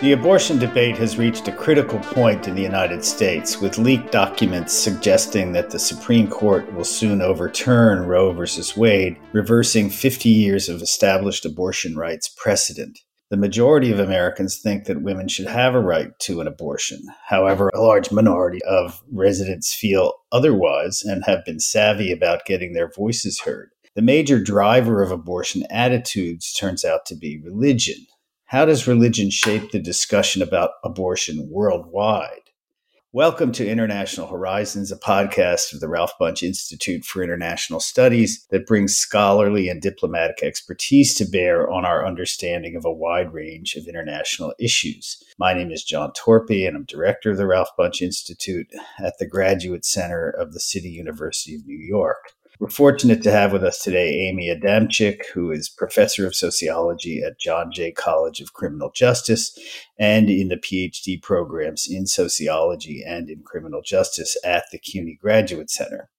The abortion debate has reached a critical point in the United States, with leaked documents suggesting that the Supreme Court will soon overturn Roe v. Wade, reversing 50 years of established abortion rights precedent. The majority of Americans think that women should have a right to an abortion. However, a large minority of residents feel otherwise and have been savvy about getting their voices heard. The major driver of abortion attitudes turns out to be religion. How does religion shape the discussion about abortion worldwide? Welcome to International Horizons, a podcast of the Ralph Bunche Institute for International Studies that brings scholarly and diplomatic expertise to bear on our understanding of a wide range of international issues. My name is John Torpey, and I'm director of the Ralph Bunche Institute at the Graduate Center of the City University of New York. We're fortunate to have with us today Amy Adamczyk, who is professor of sociology at John Jay College of Criminal Justice and in the PhD programs in sociology and in criminal justice at the CUNY Graduate Center.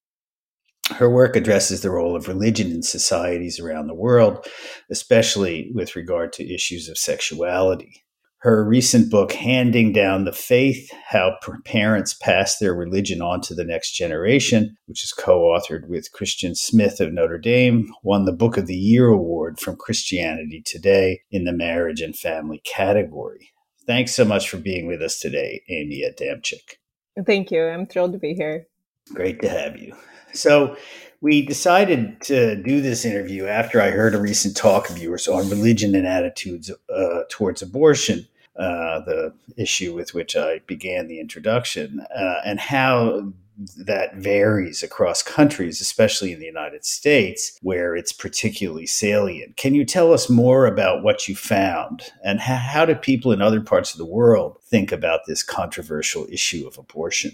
Her work addresses the role of religion in societies around the world, especially with regard to issues of sexuality her recent book, Handing Down the Faith How Parents Pass Their Religion On to the Next Generation, which is co authored with Christian Smith of Notre Dame, won the Book of the Year award from Christianity Today in the Marriage and Family category. Thanks so much for being with us today, Amy Adamczyk. Thank you. I'm thrilled to be here. Great to have you. So, we decided to do this interview after I heard a recent talk of yours on religion and attitudes uh, towards abortion uh, the issue with which I began the introduction, uh, and how that varies across countries, especially in the United States, where it's particularly salient. Can you tell us more about what you found, and how, how do people in other parts of the world think about this controversial issue of abortion?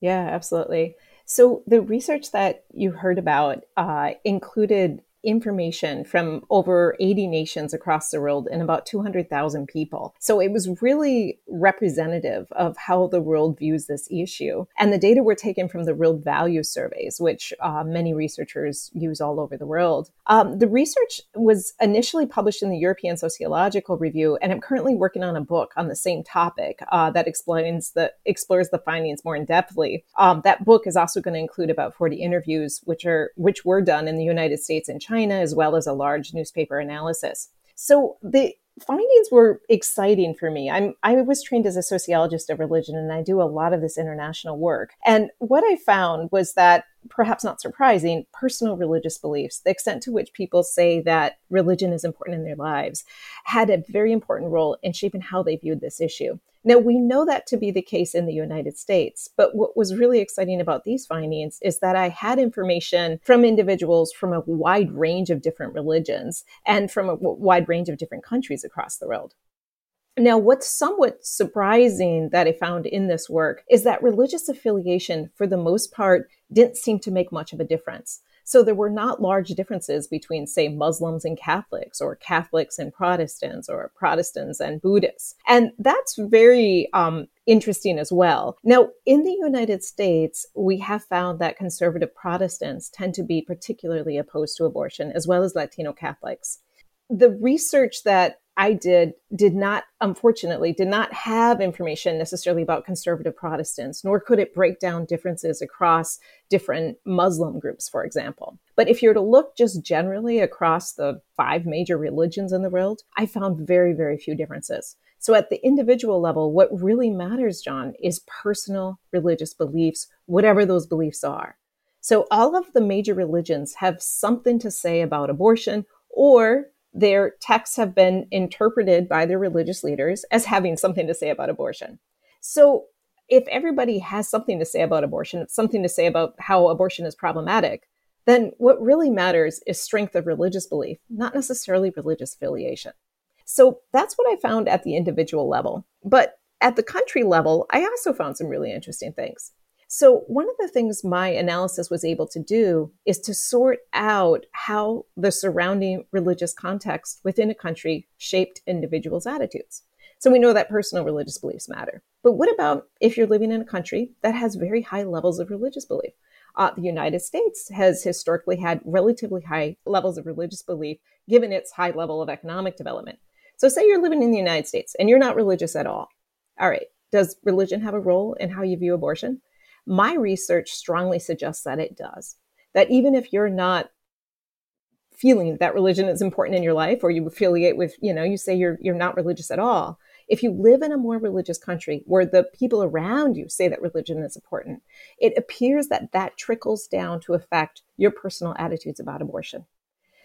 Yeah, absolutely. So, the research that you heard about uh, included information from over 80 nations across the world and about 200,000 people. So it was really representative of how the world views this issue. And the data were taken from the World Value Surveys, which uh, many researchers use all over the world. Um, the research was initially published in the European Sociological Review, and I'm currently working on a book on the same topic uh, that explains the explores the findings more in depthly. Um, that book is also going to include about 40 interviews, which are which were done in the United States and China China, as well as a large newspaper analysis. So the findings were exciting for me. I'm I was trained as a sociologist of religion and I do a lot of this international work. And what I found was that perhaps not surprising, personal religious beliefs, the extent to which people say that religion is important in their lives, had a very important role in shaping how they viewed this issue. Now, we know that to be the case in the United States, but what was really exciting about these findings is that I had information from individuals from a wide range of different religions and from a wide range of different countries across the world. Now, what's somewhat surprising that I found in this work is that religious affiliation, for the most part, didn't seem to make much of a difference. So there were not large differences between, say, Muslims and Catholics, or Catholics and Protestants, or Protestants and Buddhists. And that's very um, interesting as well. Now, in the United States, we have found that conservative Protestants tend to be particularly opposed to abortion, as well as Latino Catholics. The research that I did did not, unfortunately, did not have information necessarily about conservative Protestants, nor could it break down differences across different Muslim groups, for example. But if you were to look just generally across the five major religions in the world, I found very, very few differences. So at the individual level, what really matters, John, is personal religious beliefs, whatever those beliefs are. So all of the major religions have something to say about abortion or their texts have been interpreted by their religious leaders as having something to say about abortion. So, if everybody has something to say about abortion, something to say about how abortion is problematic, then what really matters is strength of religious belief, not necessarily religious affiliation. So that's what I found at the individual level. But at the country level, I also found some really interesting things. So, one of the things my analysis was able to do is to sort out how the surrounding religious context within a country shaped individuals' attitudes. So, we know that personal religious beliefs matter. But what about if you're living in a country that has very high levels of religious belief? Uh, the United States has historically had relatively high levels of religious belief given its high level of economic development. So, say you're living in the United States and you're not religious at all. All right, does religion have a role in how you view abortion? My research strongly suggests that it does. That even if you're not feeling that religion is important in your life or you affiliate with, you know, you say you're you're not religious at all, if you live in a more religious country where the people around you say that religion is important, it appears that that trickles down to affect your personal attitudes about abortion.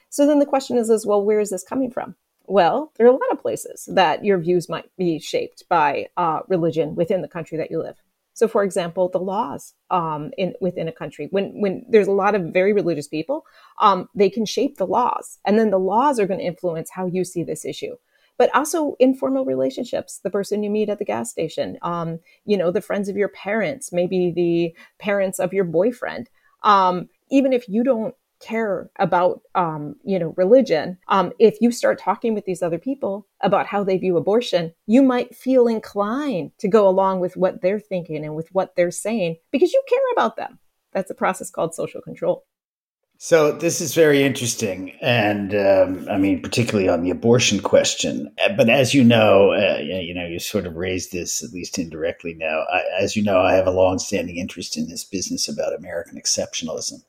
So then the question is, is well, where is this coming from? Well, there are a lot of places that your views might be shaped by uh, religion within the country that you live. So, for example, the laws um, in within a country, when when there's a lot of very religious people, um, they can shape the laws, and then the laws are going to influence how you see this issue. But also informal relationships the person you meet at the gas station um, you know the friends of your parents maybe the parents of your boyfriend um, even if you don't care about um, you know religion um, if you start talking with these other people about how they view abortion you might feel inclined to go along with what they're thinking and with what they're saying because you care about them. That's a process called social control so this is very interesting, and um, I mean, particularly on the abortion question. But as you know, uh, you know, you sort of raised this at least indirectly now. I, as you know, I have a long-standing interest in this business about American exceptionalism,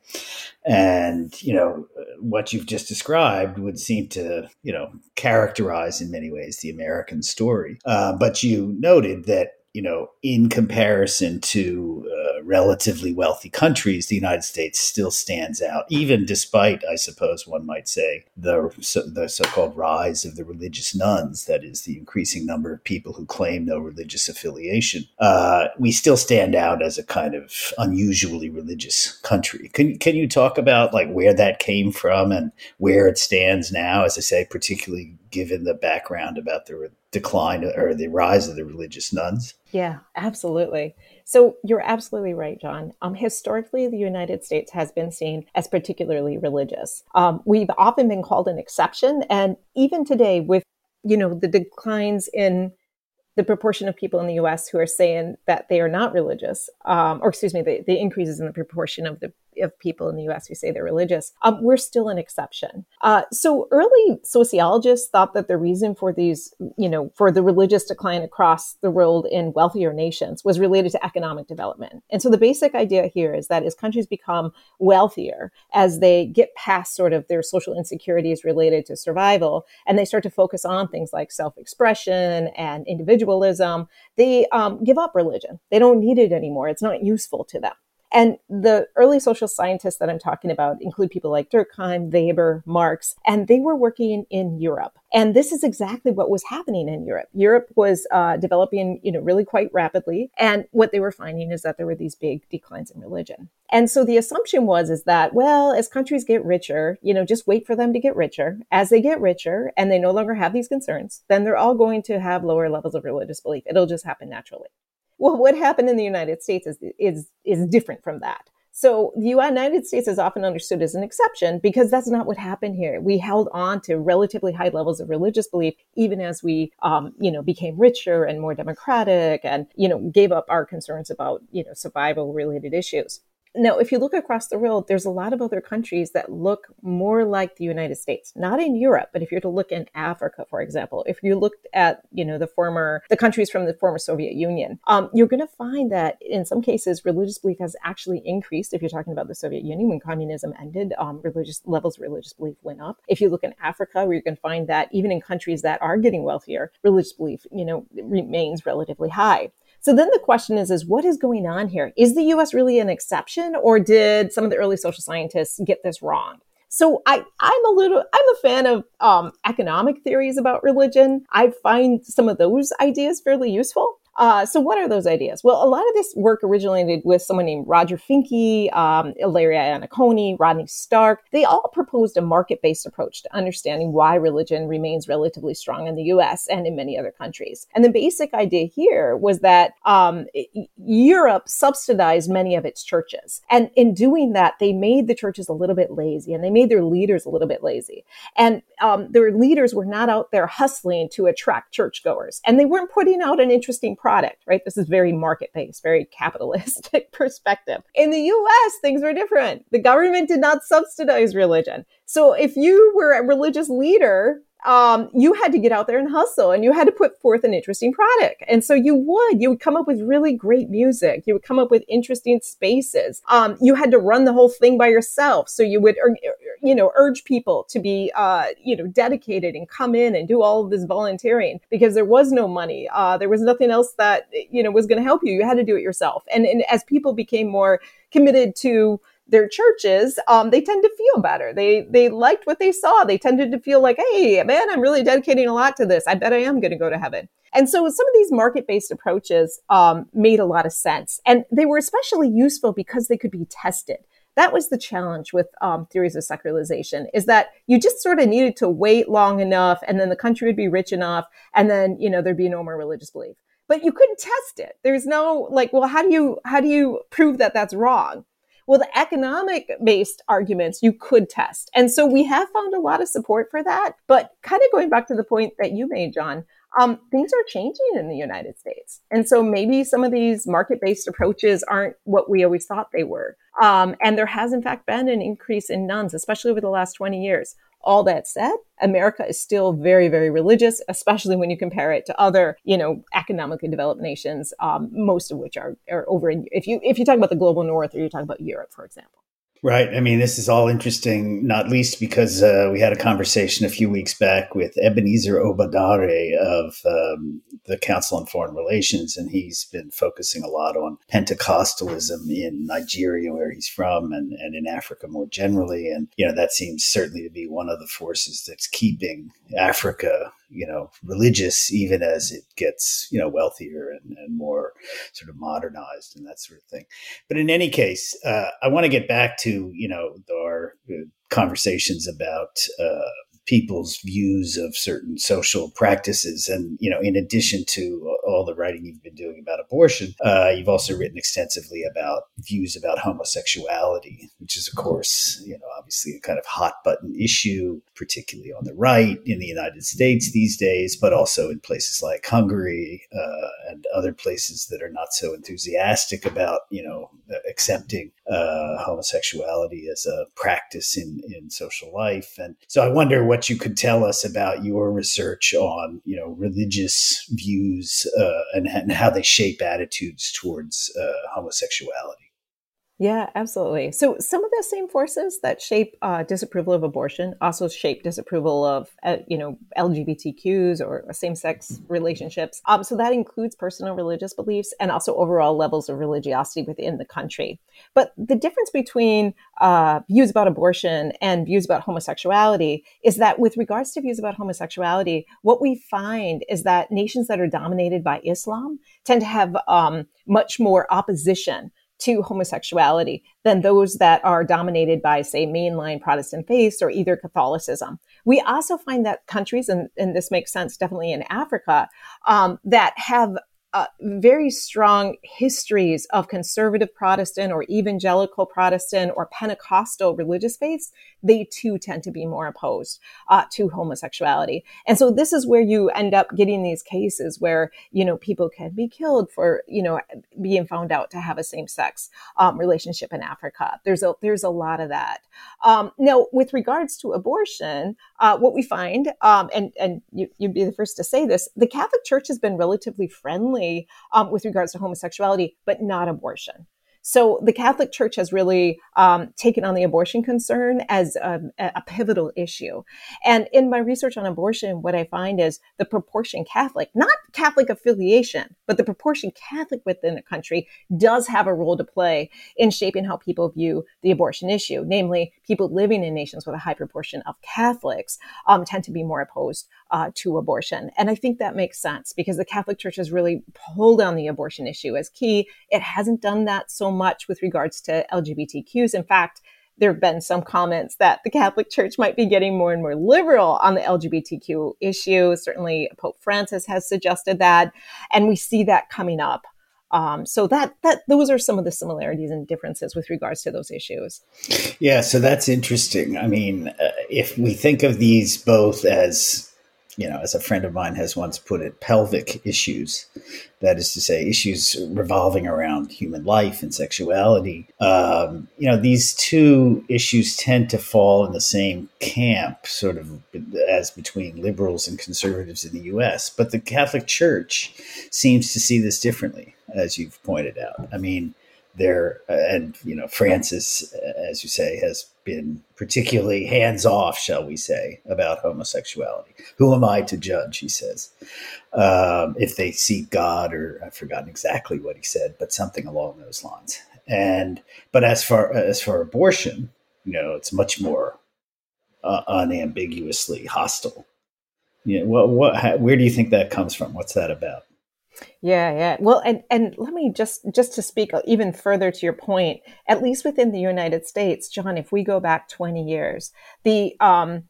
and you know, what you've just described would seem to, you know, characterize in many ways the American story. Uh, but you noted that you know, in comparison to uh, relatively wealthy countries, the United States still stands out, even despite, I suppose one might say, the so, the so-called rise of the religious nones, that is, the increasing number of people who claim no religious affiliation. Uh, we still stand out as a kind of unusually religious country. Can can you talk about like where that came from and where it stands now? As I say, particularly given the background about the decline or the rise of the religious nones. Yeah, absolutely. So you're absolutely right, John. Um, historically, the United States has been seen as particularly religious. Um, we've often been called an exception, and even today, with you know the declines in the proportion of people in the U.S. who are saying that they are not religious, um, or excuse me, the, the, increases in the proportion of the of people in the U.S. who say they're religious, um, we're still an exception. Uh, so early sociologists thought that the reason for these, you know, for the religious decline across the world in wealthier nations was related to economic development. And so the basic idea here is that as countries become wealthier, as they get past sort of their social insecurities related to survival, and they start to focus on things like self-expression and individualism, they um, give up religion. They don't need it anymore. It's not useful to them. And the early social scientists that I'm talking about include people like Durkheim, Weber, Marx, and they were working in Europe. And this is exactly what was happening in Europe. Europe was uh, developing, you know, really quite rapidly. And what they were finding is that there were these big declines in religion. And so the assumption was is that, well, as countries get richer, you know, just wait for them to get richer. As they get richer and they no longer have these concerns, then they're all going to have lower levels of religious belief. It'll just happen naturally. Well, what happened in the United States is, is, is different from that. So the United States is often understood as an exception because that's not what happened here. We held on to relatively high levels of religious belief even as we, um, you know, became richer and more democratic, and you know, gave up our concerns about you know survival related issues. Now, if you look across the world, there's a lot of other countries that look more like the United States. Not in Europe, but if you're to look in Africa, for example, if you looked at, you know, the former, the countries from the former Soviet Union, um, you're going to find that in some cases, religious belief has actually increased. If you're talking about the Soviet Union, when communism ended, um, religious levels of religious belief went up. If you look in Africa, where you can find that even in countries that are getting wealthier, religious belief, you know, remains relatively high. So then the question is, is what is going on here? Is the US really an exception or did some of the early social scientists get this wrong? So I, I'm a little, I'm a fan of um, economic theories about religion. I find some of those ideas fairly useful. Uh, so what are those ideas? Well, a lot of this work originated with someone named Roger Finke, um, Larry Iannaccone, Rodney Stark. They all proposed a market-based approach to understanding why religion remains relatively strong in the U.S. and in many other countries. And the basic idea here was that um, Europe subsidized many of its churches, and in doing that, they made the churches a little bit lazy, and they made their leaders a little bit lazy. And um, their leaders were not out there hustling to attract churchgoers, and they weren't putting out an interesting product product, right? This is very market based, very capitalistic perspective. In the US, things were different. The government did not subsidize religion. So if you were a religious leader um, you had to get out there and hustle and you had to put forth an interesting product. And so you would, you would come up with really great music. You would come up with interesting spaces. Um, you had to run the whole thing by yourself. So you would, you know, urge people to be, uh, you know, dedicated and come in and do all of this volunteering because there was no money. Uh, there was nothing else that, you know, was going to help you. You had to do it yourself. And, and as people became more committed to, their churches, um, they tend to feel better. They they liked what they saw. They tended to feel like, hey, man, I'm really dedicating a lot to this. I bet I am going to go to heaven. And so some of these market based approaches um, made a lot of sense, and they were especially useful because they could be tested. That was the challenge with um, theories of secularization is that you just sort of needed to wait long enough, and then the country would be rich enough, and then you know there'd be no more religious belief. But you couldn't test it. There's no like, well, how do you how do you prove that that's wrong? Well, the economic based arguments you could test. And so we have found a lot of support for that. But kind of going back to the point that you made, John, um, things are changing in the United States. And so maybe some of these market based approaches aren't what we always thought they were. Um, and there has, in fact, been an increase in nones, especially over the last 20 years. All that said, America is still very, very religious, especially when you compare it to other, you know, economically developed nations, um, most of which are, are over in, if you, if you talk about the global north or you talk about Europe, for example. Right. I mean, this is all interesting, not least because uh, we had a conversation a few weeks back with Ebenezer Obadare of um, the Council on Foreign Relations, and he's been focusing a lot on Pentecostalism in Nigeria, where he's from, and, and in Africa more generally. And, you know, that seems certainly to be one of the forces that's keeping Africa you know, religious even as it gets, you know, wealthier and, and more sort of modernized and that sort of thing. But in any case, uh, I want to get back to, you know, our uh, conversations about uh, people's views of certain social practices. And, you know, in addition to all the writing you've been doing about abortion, uh, you've also written extensively about views about homosexuality, which is, of course, you know, obviously a kind of hot button issue, particularly on the right in the United States these days, but also in places like Hungary uh, and other places that are not so enthusiastic about, you know, accepting uh, homosexuality as a practice in, in social life. And so I wonder what you could tell us about your research on, you know, religious views uh, and, and, how they shape attitudes towards uh, homosexuality. Yeah, absolutely. So some of the same forces that shape uh, disapproval of abortion also shape disapproval of, uh, you know, LGBTQs or same-sex relationships. Um, so that includes personal religious beliefs and also overall levels of religiosity within the country. But the difference between uh, views about abortion and views about homosexuality is that with regards to views about homosexuality, what we find is that nations that are dominated by Islam tend to have um, much more opposition to homosexuality than those that are dominated by, say, mainline Protestant faiths or either Catholicism. We also find that countries, and, and this makes sense definitely in Africa, um, that have uh, very strong histories of conservative Protestant or evangelical Protestant or Pentecostal religious faiths, they too tend to be more opposed uh, to homosexuality. And so this is where you end up getting these cases where, you know, people can be killed for, you know, being found out to have a same sex um, relationship in Africa. There's a, there's a lot of that. Um, now, with regards to abortion, uh, what we find, um, and, and you, you'd be the first to say this, the Catholic Church has been relatively friendly um, with regards to homosexuality, but not abortion. So the Catholic Church has really um, taken on the abortion concern as a, a, pivotal issue. And in my research on abortion, what I find is the proportion Catholic, not Catholic affiliation, but the proportion Catholic within a country does have a role to play in shaping how people view the abortion issue. Namely, people living in nations with a high proportion of Catholics um, tend to be more opposed uh, to abortion. And I think that makes sense because the Catholic Church has really pulled on the abortion issue as key. It hasn't done that so much with regards to LGBTQs. In fact, there have been some comments that the Catholic Church might be getting more and more liberal on the LGBTQ issue. Certainly, Pope Francis has suggested that, and we see that coming up. Um, so that that those are some of the similarities and differences with regards to those issues. Yeah, so that's interesting. I mean, uh, if we think of these both as you know, as a friend of mine has once put it, pelvic issues. That is to say, issues revolving around human life and sexuality. Um, you know, these two issues tend to fall in the same camp, sort of as between liberals and conservatives in the U.S. But the Catholic Church seems to see this differently, as you've pointed out. I mean, there and you know Francis, as you say, has been particularly hands off, shall we say, about homosexuality. Who am I to judge? He says, um, if they seek God, or I've forgotten exactly what he said, but something along those lines. And but as far as for abortion, you know, it's much more uh, unambiguously hostile. You know, what, what, how, where do you think that comes from? What's that about? Yeah, yeah. Well, and and let me just just to speak even further to your point, at least within the United States, John, if we go back 20 years, the um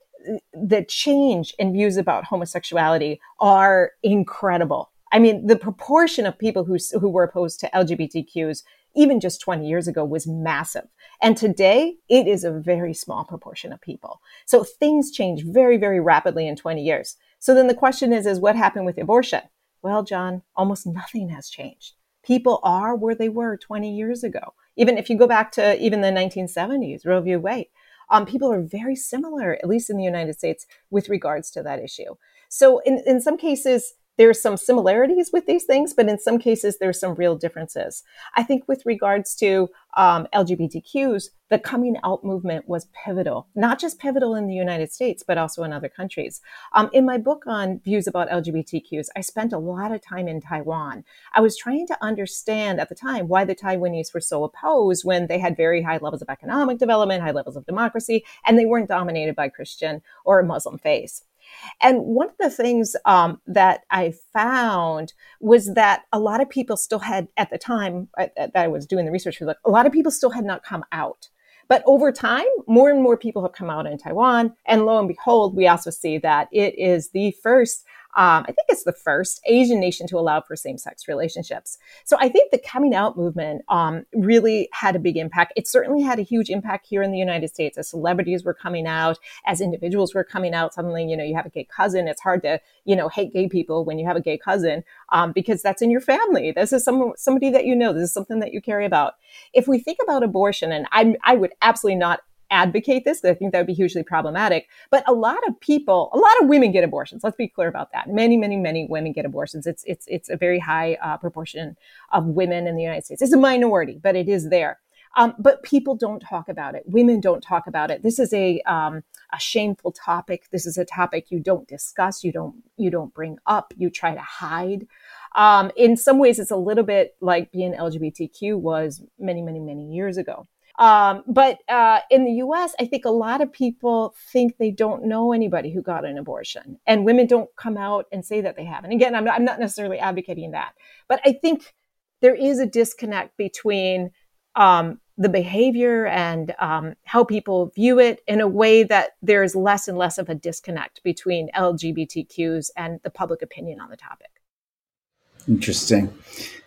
the change in views about homosexuality are incredible. I mean, the proportion of people who who were opposed to LGBTQs even just 20 years ago was massive. And today it is a very small proportion of people. So things change very, very rapidly in 20 years. So then the question is, is what happened with abortion? Well, John, almost nothing has changed. People are where they were 20 years ago. Even if you go back to even the 1970s, Roe v. Wade, um, people are very similar, at least in the United States, with regards to that issue. So in, in some cases, there's some similarities with these things, but in some cases, there's some real differences. I think with regards to um, LGBTQs, the coming out movement was pivotal, not just pivotal in the United States, but also in other countries. Um, in my book on views about LGBTQs, I spent a lot of time in Taiwan. I was trying to understand at the time why the Taiwanese were so opposed when they had very high levels of economic development, high levels of democracy, and they weren't dominated by Christian or Muslim faiths. And one of the things um, that I found was that a lot of people still had, at the time uh, that I was doing the research for a lot of people still had not come out. But over time, more and more people have come out in Taiwan. And lo and behold, we also see that it is the first um, I think it's the first Asian nation to allow for same sex relationships. So I think the coming out movement um, really had a big impact. It certainly had a huge impact here in the United States as celebrities were coming out, as individuals were coming out. Suddenly, you know, you have a gay cousin. It's hard to, you know, hate gay people when you have a gay cousin um, because that's in your family. This is some, somebody that you know. This is something that you carry about. If we think about abortion, and I, I would absolutely not advocate this because I think that would be hugely problematic. But a lot of people, a lot of women get abortions. Let's be clear about that. Many, many, many women get abortions. It's it's it's a very high uh, proportion of women in the United States. It's a minority, but it is there. Um, but people don't talk about it. Women don't talk about it. This is a um, a shameful topic. This is a topic you don't discuss. You don't you don't bring up. You try to hide. Um, in some ways, it's a little bit like being LGBTQ was many, many, many years ago. Um, but uh, in the US, I think a lot of people think they don't know anybody who got an abortion, and women don't come out and say that they have. And again, I'm not, I'm not necessarily advocating that, but I think there is a disconnect between um, the behavior and um, how people view it in a way that there is less and less of a disconnect between LGBTQs and the public opinion on the topic. Interesting.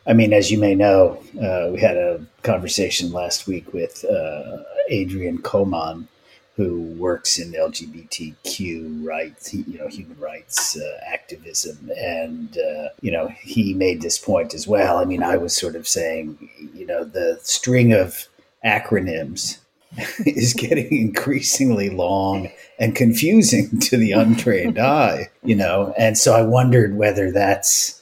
I mean, as you may know, uh, we had a conversation last week with uh, Adrian Coman, who works in LGBTQ rights, you know, human rights uh, activism, and uh, you know, he made this point as well. I mean, I was sort of saying, you know, the string of acronyms is getting increasingly long and confusing to the untrained eye, you know, and so I wondered whether that's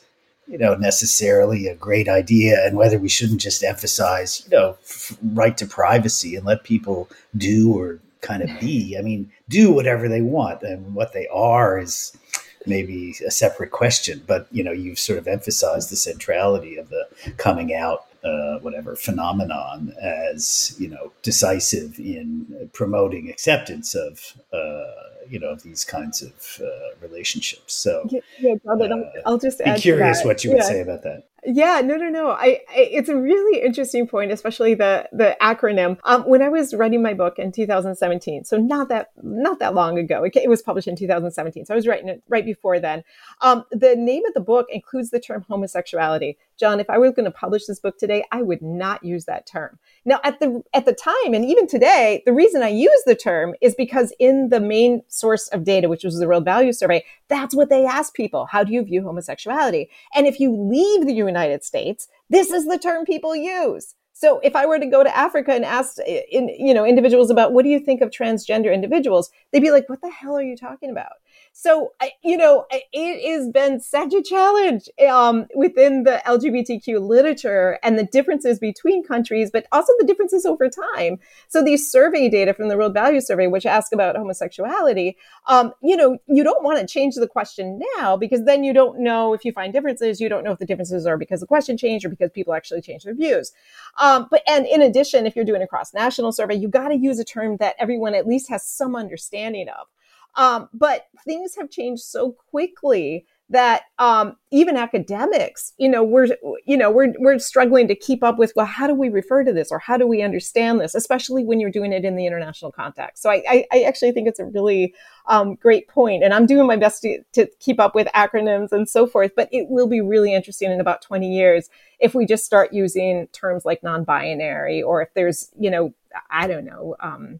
you know necessarily a great idea and whether we shouldn't just emphasize you know f- right to privacy and let people do or kind of be. I mean do whatever they want and what they are is maybe a separate question but you know you've sort of emphasized the centrality of the coming out uh, whatever phenomenon as you know decisive in promoting acceptance of uh, you know these kinds of uh, relationships. So yeah, yeah I'll, I'll, just be curious what you would yeah. say about that. Yeah, no, no, no. I, I, it's a really interesting point, especially the the acronym. Um, when I was writing my book in 2017, so not that not that long ago, it, it was published in 2017. So I was writing it right before then. Um, the name of the book includes the term homosexuality. John, if I were going to publish this book today, I would not use that term. Now, at the at the time, and even today, the reason I use the term is because in the main source of data, which was the World Value Survey, That's what they ask people. How do you view homosexuality? And if you leave the United States, this is the term people use. So if I were to go to Africa and ask eh, in, you know individuals about what do you think of transgender individuals, they'd be like, "What the hell are you talking about?" So, you know, it has been such a challenge um, within the LGBTQ literature and the differences between countries, but also the differences over time. So, these survey data from the World Value Survey, which ask about homosexuality, um, you know, you don't want to change the question now because then you don't know if you find differences. You don't know if the differences are because the question changed or because people actually changed their views. Um, but and in addition, if you're doing a cross national survey, you got to use a term that everyone at least has some understanding of. Um, but things have changed so quickly that um, even academics, you know, we're you know we're we're struggling to keep up with. Well, how do we refer to this, or how do we understand this, especially when you're doing it in the international context? So I, I, I actually think it's a really um, great point, and I'm doing my best to, to keep up with acronyms and so forth. But it will be really interesting in about 20 years if we just start using terms like non-binary, or if there's you know I don't know. Um,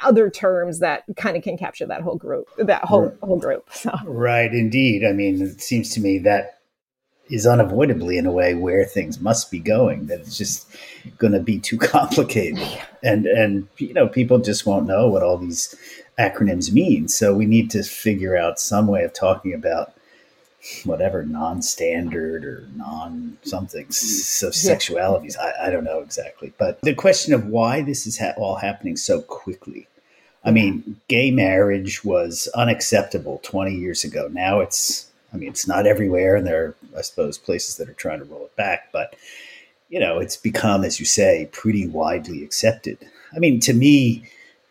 other terms that kind of can capture that whole group, that whole right. whole group. So. Right, indeed. I mean, it seems to me that is unavoidably in a way where things must be going. That it's just going to be too complicated, and and you know people just won't know what all these acronyms mean. So we need to figure out some way of talking about whatever non-standard or non something mm. so sexualities I, I, don't know exactly. But the question of why this is ha- all happening so quickly i mean mm-hmm. gay marriage was unacceptable 20 years ago. Now it's i mean it's not everywhere and there are i suppose places that are trying to roll it back but you know it's become as you say pretty widely accepted. I mean to me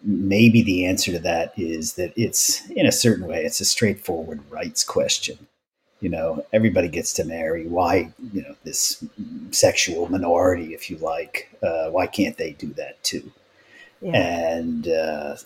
maybe the answer to that is that it's in a certain way it's a straightforward rights question you know everybody gets to marry. Why you know this sexual minority if you like? Uh, why can't they do that too? Yeah. and uh,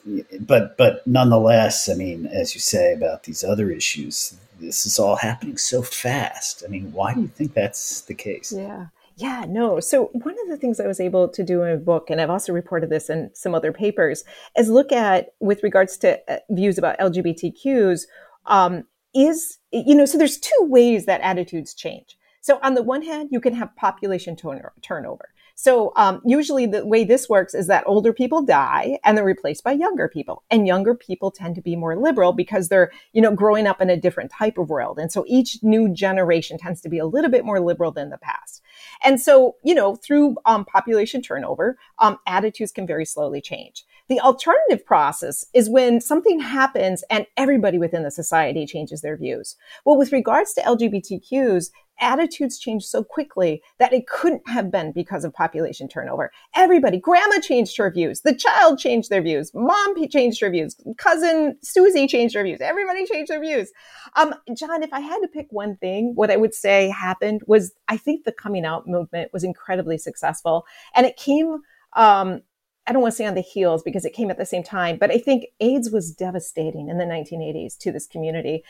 but but nonetheless i mean as you say about these other issues this is all happening so fast. I mean why do you think that's the case? Yeah. Yeah, no. So one of the things I was able to do in a book, and I've also reported this in some other papers, is look at with regards to uh, views about LGBTQs, um, is, you know, so there's two ways that attitudes change. So on the one hand, you can have population turnover. So um, usually the way this works is that older people die and they're replaced by younger people, and younger people tend to be more liberal because they're you know growing up in a different type of world, and so each new generation tends to be a little bit more liberal than the past. And so you know through um, population turnover, um, attitudes can very slowly change. The alternative process is when something happens and everybody within the society changes their views. Well, with regards to LGBTQs, attitudes change so quickly that it couldn't have been because of population turnover. Everybody, grandma changed her views, the child changed their views, mom changed her views, cousin Susie changed her views, everybody changed their views. Um, John, if I had to pick one thing, what I would say happened was I think the coming out movement was incredibly successful and it came um, I don't want to say on the heels because it came at the same time, but I think AIDS was devastating in the 1980s to this community.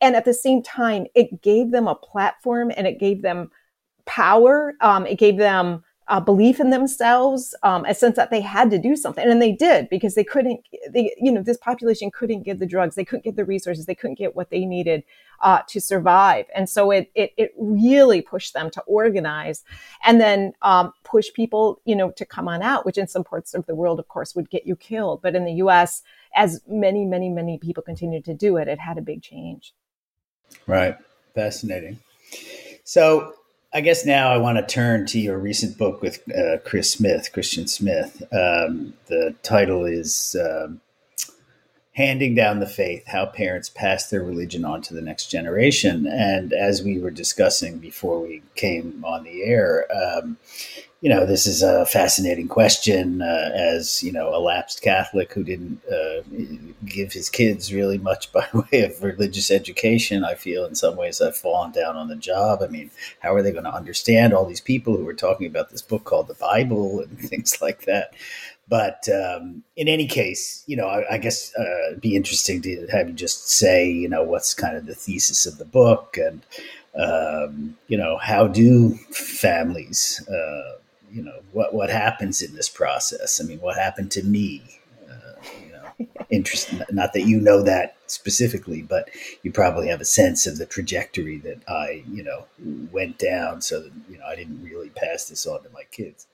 And at the same time, it gave them a platform and it gave them power. Um, it gave them uh, belief in themselves, um, a sense that they had to do something, and they did because they couldn't. They, you know, this population couldn't get the drugs, they couldn't get the resources, they couldn't get what they needed uh, to survive, and so it, it it really pushed them to organize, and then um, push people, you know, to come on out, which in some parts of the world, of course, would get you killed, but in the U.S., as many, many, many people continued to do it, it had a big change. Right, fascinating. So I guess now I want to turn to your recent book with uh, Chris Smith, Christian Smith. Um, the title is um, Handing Down the Faith How Parents Pass Their Religion On to the Next Generation. And as we were discussing before we came on the air, um, you know, this is a fascinating question. Uh, as you know, a lapsed Catholic who didn't uh, give his kids really much by way of religious education, I feel in some ways I've fallen down on the job. I mean, how are they going to understand all these people who are talking about this book called the Bible and things like that? But um, in any case, you know, I, I guess uh, it'd be interesting to have you just say, you know, what's kind of the thesis of the book and. Um, you know, how do families uh, you know what what happens in this process. I mean, what happened to me? Uh, you know, interest. Not that you know that specifically, but you probably have a sense of the trajectory that I, you know, went down so that, you know, I didn't really pass this on to my kids.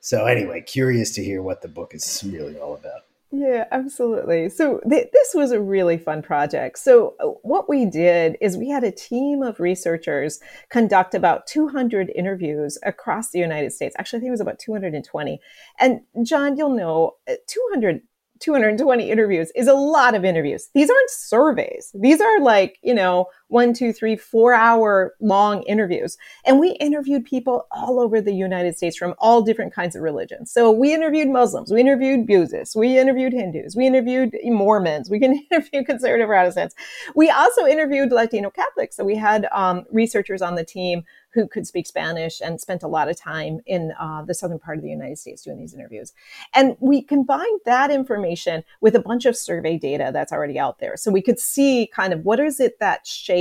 So anyway, curious to hear what the book is really all about. Yeah, absolutely. So th- this was a really fun project. So uh, what we did is we had a team of researchers conduct about 200 interviews across the United States. Actually, I think it was about 220. And John, you'll know uh, 200 220 interviews is a lot of interviews. These aren't surveys. These are like, you know, one, two, three, four hour long interviews. And we interviewed people all over the United States from all different kinds of religions. So we interviewed Muslims, we interviewed Buddhists, we interviewed Hindus, we interviewed Mormons, we can interview conservative Protestants. We also interviewed Latino Catholics. So we had um, researchers on the team who could speak Spanish and spent a lot of time in uh, the southern part of the United States doing these interviews. And we combined that information with a bunch of survey data that's already out there. So we could see kind of what is it that shapes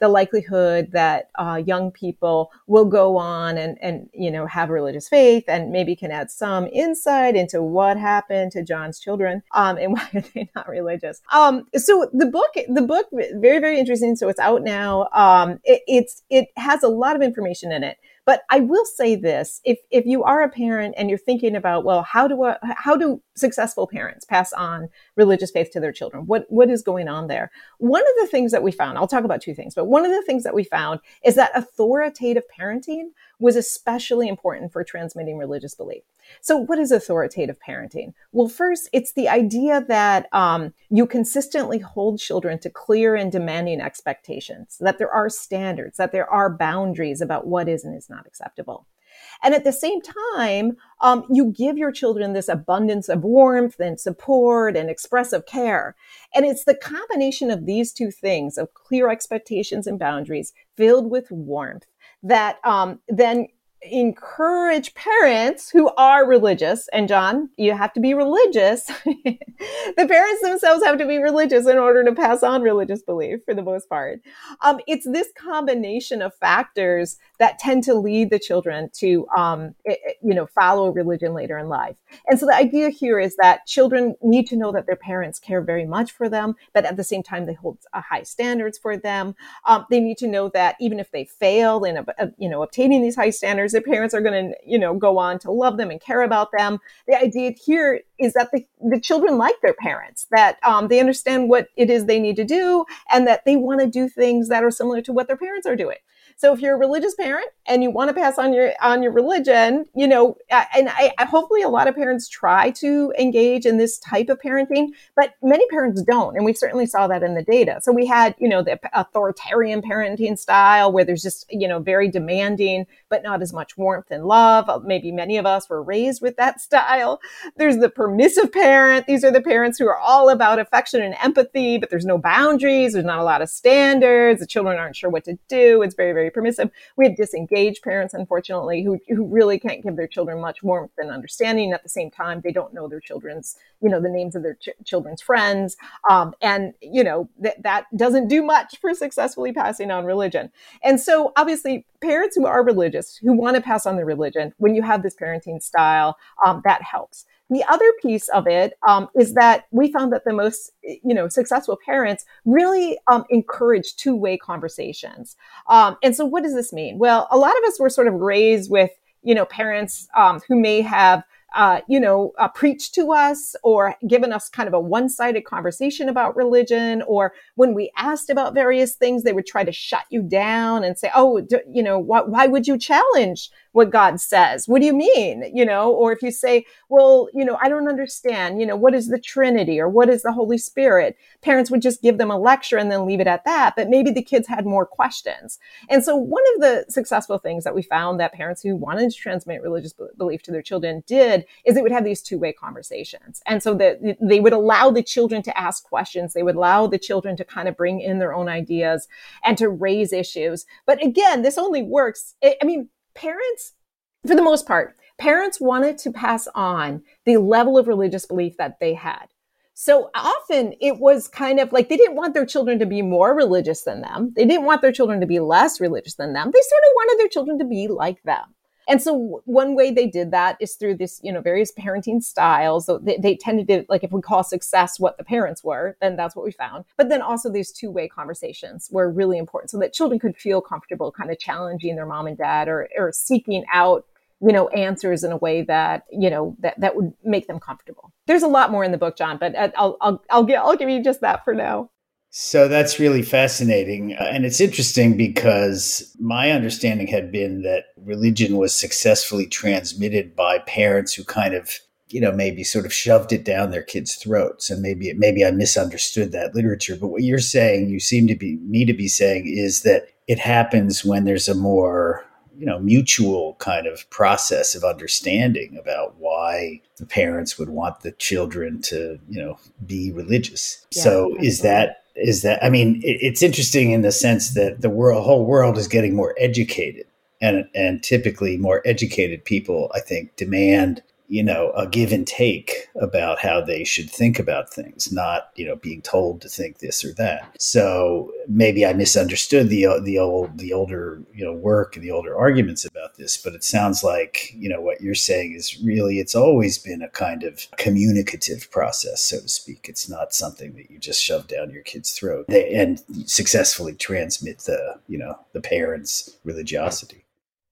the likelihood that uh, young people will go on and, and, you know, have religious faith and maybe can add some insight into what happened to John's children um, and why are they not religious. Um, so the book, the book, very, very interesting. So it's out now. Um, it, it's, it has a lot of information in it. But I will say this: if if you are a parent and you're thinking about, well, how do how do successful parents pass on religious faith to their children? What what is going on there? One of the things that we found, I'll talk about two things, but one of the things that we found is that authoritative parenting was especially important for transmitting religious belief. So, what is authoritative parenting? Well, first, it's the idea that um, you consistently hold children to clear and demanding expectations, that there are standards, that there are boundaries about what is and is not acceptable. And at the same time, um, you give your children this abundance of warmth and support and expressive care. And it's the combination of these two things of clear expectations and boundaries filled with warmth that um, then encourage parents who are religious and john you have to be religious. The parents themselves have to be religious in order to pass on religious belief for the most part. Um, it's this combination of factors that tend to lead the children to um, you know follow religion later in life and so the idea here is that children need to know that their parents care very much for them but at the same time they hold high standards for them um, they need to know that even if they fail in a, you know obtaining these high standards their parents are going to, you know, go on to love them and care about them. The idea here is that the, the children like their parents, that um, they understand what it is they need to do, and that they want to do things that are similar to what their parents are doing. So if you're a religious parent and you want to pass on your on your religion, you know, uh, and I, I, hopefully a lot of parents try to engage in this type of parenting, but many parents don't, and we certainly saw that in the data. So we had, you know, the authoritarian parenting style where there's just, you know, very demanding, but not as much warmth and love. Uh, maybe many of us were raised with that style. There's the permissive parent. These are the parents who are all about affection and empathy, but there's no boundaries. There's not a lot of standards. The children aren't sure what to do. It's very, very very permissive. We have disengaged parents, unfortunately, who, who really can't give their children much warmth and understanding. At the same time, they don't know their children's, you know, the names of their ch- children's friends. Um, and, you know, that that doesn't do much for successfully passing on religion. And so obviously parents who are religious, who want to pass on their religion, when you have this parenting style, um, that helps. The other piece of it um, is that we found that the most, you know, successful parents really um, encourage two-way conversations. Um, and so, what does this mean? Well, a lot of us were sort of raised with, you know, parents um, who may have uh, you know, uh, preached to us or given us kind of a one sided conversation about religion. Or when we asked about various things, they would try to shut you down and say, oh, do, you know, wh- why would you challenge what God says? What do you mean? You know, or if you say, well, you know, I don't understand, you know, what is the Trinity or what is the Holy Spirit? Parents would just give them a lecture and then leave it at that. But maybe the kids had more questions. And so one of the successful things that we found that parents who wanted to transmit religious belief to their children did is they would have these two way conversations. And so that they would allow the children to ask questions. They would allow the children to kind of bring in their own ideas and to raise issues. But again, this only works. I mean, parents, for the most part, parents wanted to pass on the level of religious belief that they had. So often it was kind of like they didn't want their children to be more religious than them. They didn't want their children to be less religious than them. They sort of wanted their children to be like them. And so one way they did that is through this, you know, various parenting styles. So they, they tended to, like, if we call success what the parents were, then that's what we found. But then also these two way conversations were really important so that children could feel comfortable kind of challenging their mom and dad or, or seeking out you know answers in a way that you know that that would make them comfortable there's a lot more in the book john but uh, i'll i'll i'll, get, I'll give you just that for now so that's really fascinating. Uh, and it's interesting because my understanding had been that religion was successfully transmitted by parents who kind of, you know, maybe sort of shoved it down their kids' throats. And maybe, maybe I misunderstood that literature. But what you're saying, you seem to be, me to be saying, is that it happens when there's a more you know mutual kind of process of understanding about why the parents would want the children to you know be religious yeah, so absolutely. is that is that I mean it, it's interesting in the sense that the world whole world is getting more educated. And and typically more educated people I think demand you know a give and take about how they should think about things not you know being told to think this or that. So maybe i misunderstood the the old the older you know work and the older arguments about this but it sounds like you know what you're saying is really it's always been a kind of communicative process so to speak. It's not something that you just shove down your kid's throat and successfully transmit the you know the parents religiosity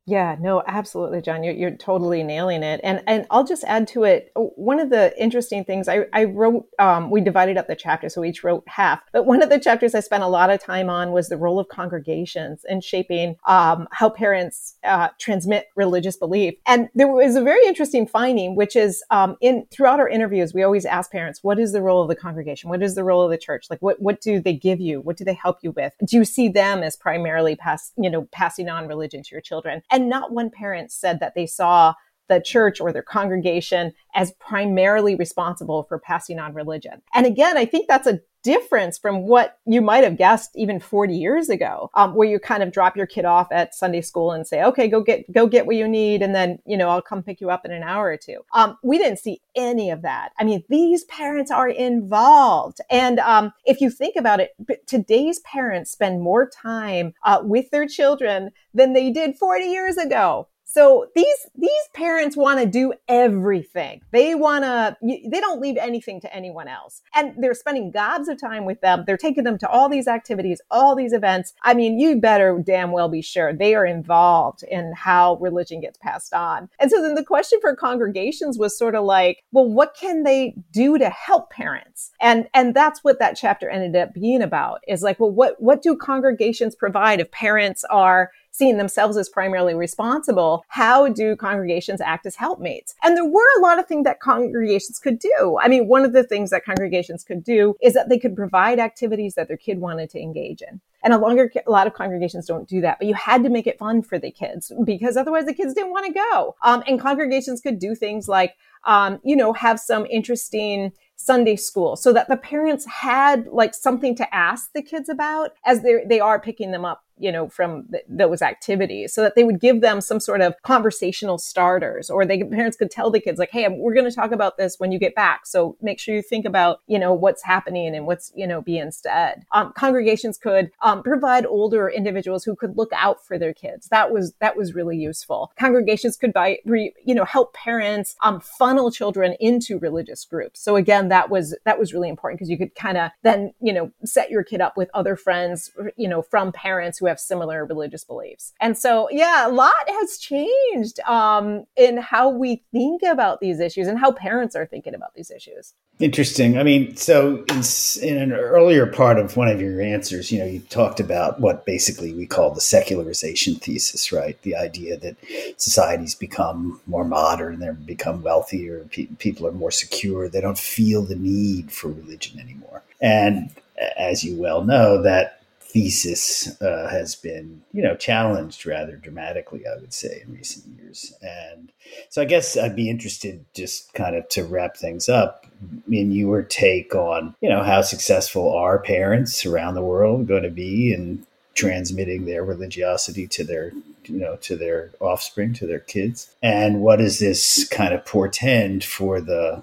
yeah, no, absolutely, John. You're, you're totally nailing it. And and I'll just add to it. One of the interesting things I, I wrote, um, we divided up the chapter, so we each wrote half. But one of the chapters I spent a lot of time on was the role of congregations in shaping um, how parents uh, transmit religious belief. And there was a very interesting finding, which is um, in throughout our interviews, we always ask parents, what is the role of the congregation? What is the role of the church? Like, what what do they give you? What do they help you with? Do you see them as primarily pass, you know, passing on religion to your children? And not one parent said that they saw the church or their congregation as primarily responsible for passing on religion. And again, I think that's a difference from what you might have guessed even 40 years ago, um, where you kind of drop your kid off at Sunday school and say, okay, go get, go get what you need. And then, you know, I'll come pick you up in an hour or two. Um, we didn't see any of that. I mean, these parents are involved. And um, if you think about it, today's parents spend more time uh, with their children than they did 40 years ago. So these these parents want to do everything. They want to they don't leave anything to anyone else. And they're spending gobs of time with them. They're taking them to all these activities, all these events. I mean, you better damn well be sure they are involved in how religion gets passed on. And so then the question for congregations was sort of like, well, what can they do to help parents? And and that's what that chapter ended up being about. Is like, well, what what do congregations provide if parents are seeing themselves as primarily responsible, how do congregations act as helpmates? And there were a lot of things that congregations could do. I mean, one of the things that congregations could do is that they could provide activities that their kid wanted to engage in. And a longer, a lot of congregations don't do that, but you had to make it fun for the kids because otherwise the kids didn't want to go. Um, and congregations could do things like, um, you know, have some interesting Sunday school so that the parents had like something to ask the kids about as they they are picking them up you know, from th- those activities so that they would give them some sort of conversational starters or they parents could tell the kids like, Hey, we're going to talk about this when you get back. So make sure you think about, you know, what's happening and what's, you know, be instead. Um, congregations could um, provide older individuals who could look out for their kids. That was, that was really useful. Congregations could buy, re, you know, help parents um, funnel children into religious groups. So again, that was, that was really important because you could kind of then, you know, set your kid up with other friends, you know, from parents who have similar religious beliefs. And so, yeah, a lot has changed um, in how we think about these issues and how parents are thinking about these issues. Interesting. I mean, so in, in an earlier part of one of your answers, you know, you talked about what basically we call the secularization thesis, right? The idea that societies become more modern, they become wealthier, pe- people are more secure, they don't feel the need for religion anymore. And as you well know, that thesis uh, has been, you know, challenged rather dramatically, I would say, in recent years. And so I guess I'd be interested just kind of to wrap things up in your take on, you know, how successful are parents around the world going to be in transmitting their religiosity to their you know to their offspring to their kids and what does this kind of portend for the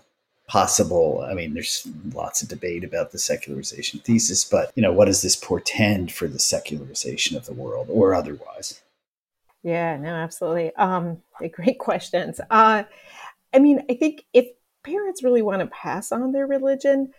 possible i mean there's lots of debate about the secularization thesis but you know what does this portend for the secularization of the world or otherwise Yeah, no, absolutely. Um, great questions. Uh, I mean, I think if parents really want to pass on their religion,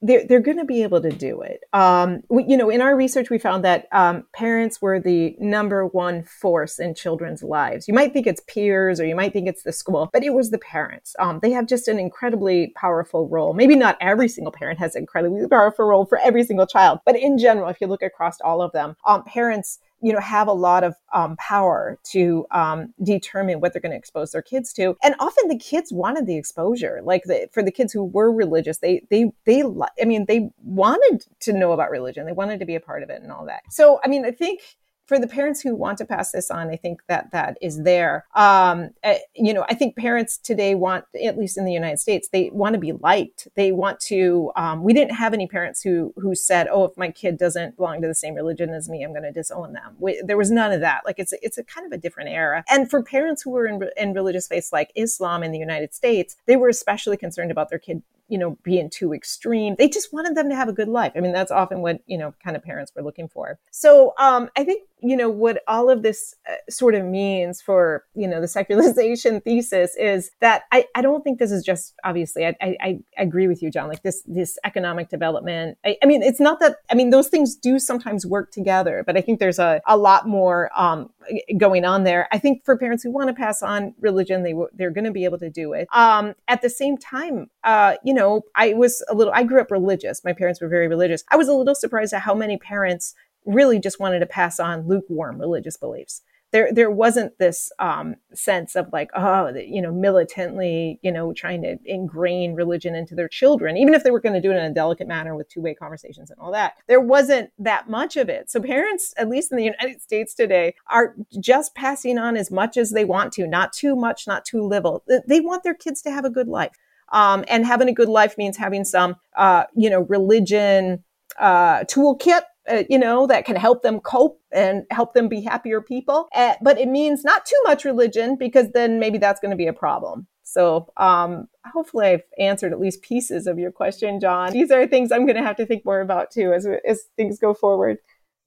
they're, they're going to be able to do it. Um, we, you know, in our research, we found that um, parents were the number one force in children's lives. You might think it's peers or you might think it's the school, but it was the parents. Um, they have just an incredibly powerful role. Maybe not every single parent has an incredibly powerful role for every single child, but in general, if you look across all of them, um, parents you know have a lot of um, power to um, determine what they're going to expose their kids to. And often the kids wanted the exposure like the, for the kids who were religious they they they i mean they wanted to know about religion. They wanted to be a part of it and all that. So i mean i think for the parents who want to pass this on, I think that that is there. Um, uh, you know, I think parents today want, at least in the United States, they want to be liked. They want to. Um, we didn't have any parents who who said, "Oh, if my kid doesn't belong to the same religion as me, I'm going to disown them." We, there was none of that. Like it's it's a kind of a different era. And for parents who were in, in religious faiths like Islam in the United States, they were especially concerned about their kid you know, being too extreme. They just wanted them to have a good life. I mean, that's often what, you know, kind of parents were looking for. So um, I think you know what all of this uh, sort of means for you know the secularization thesis is that I, I don't think this is just obviously I, I, I agree with you john like this this economic development I, I, mean it's not that i mean those things do sometimes work together but i think there's a, a lot more um, going on there. I think for parents who want to pass on religion they they're going to be able to do it. Um, at the same time uh, you know i was a little i grew up religious. My parents were very religious. I was a little surprised at how many parents really just wanted to pass on lukewarm religious beliefs. There, there wasn't this um, sense of like, oh, you know, militantly, you know, trying to ingrain religion into their children, even if they were going to do it in a delicate manner with two-way conversations and all that. There wasn't that much of it. So parents, at least in the United States today, are just passing on as much as they want to, not too much, not too little. They want their kids to have a good life. Um, and having a good life means having some, uh, you know, religion uh, toolkit uh, you know, that can help them cope and help them be happier people. Uh, but it means not too much religion because then maybe that's going to be a problem. So um, hopefully I've answered at least pieces of your question, John. These are things I'm going to have to think more about too as, as things go forward.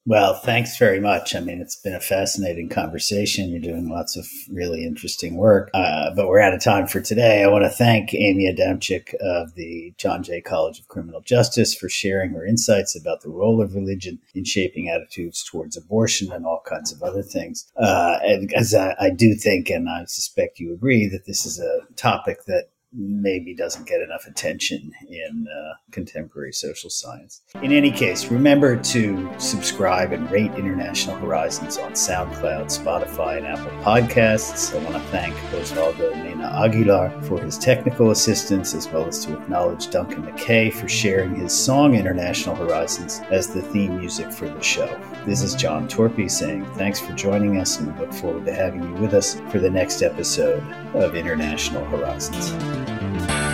Well, thanks very much. I mean, it's been a fascinating conversation. You're doing lots of really interesting work. Uh, but we're out of time for today. I want to thank Amy Adamczyk of the John Jay College of Criminal Justice for sharing her insights about the role of religion in shaping attitudes towards abortion and all kinds of other things. Uh, and as I, I do think, and I suspect you agree, that this is a topic that maybe doesn't get enough attention in uh, contemporary social science. In any case, remember to subscribe and rate International Horizons on SoundCloud, Spotify, and Apple Podcasts. I want to thank Osvaldo Mena Aguilar for his technical assistance, as well as to acknowledge Duncan McKay for sharing his song International Horizons as the theme music for the show. This is John Torpey saying thanks for joining us, and we look forward to having you with us for the next episode of International Horizons. Thank you.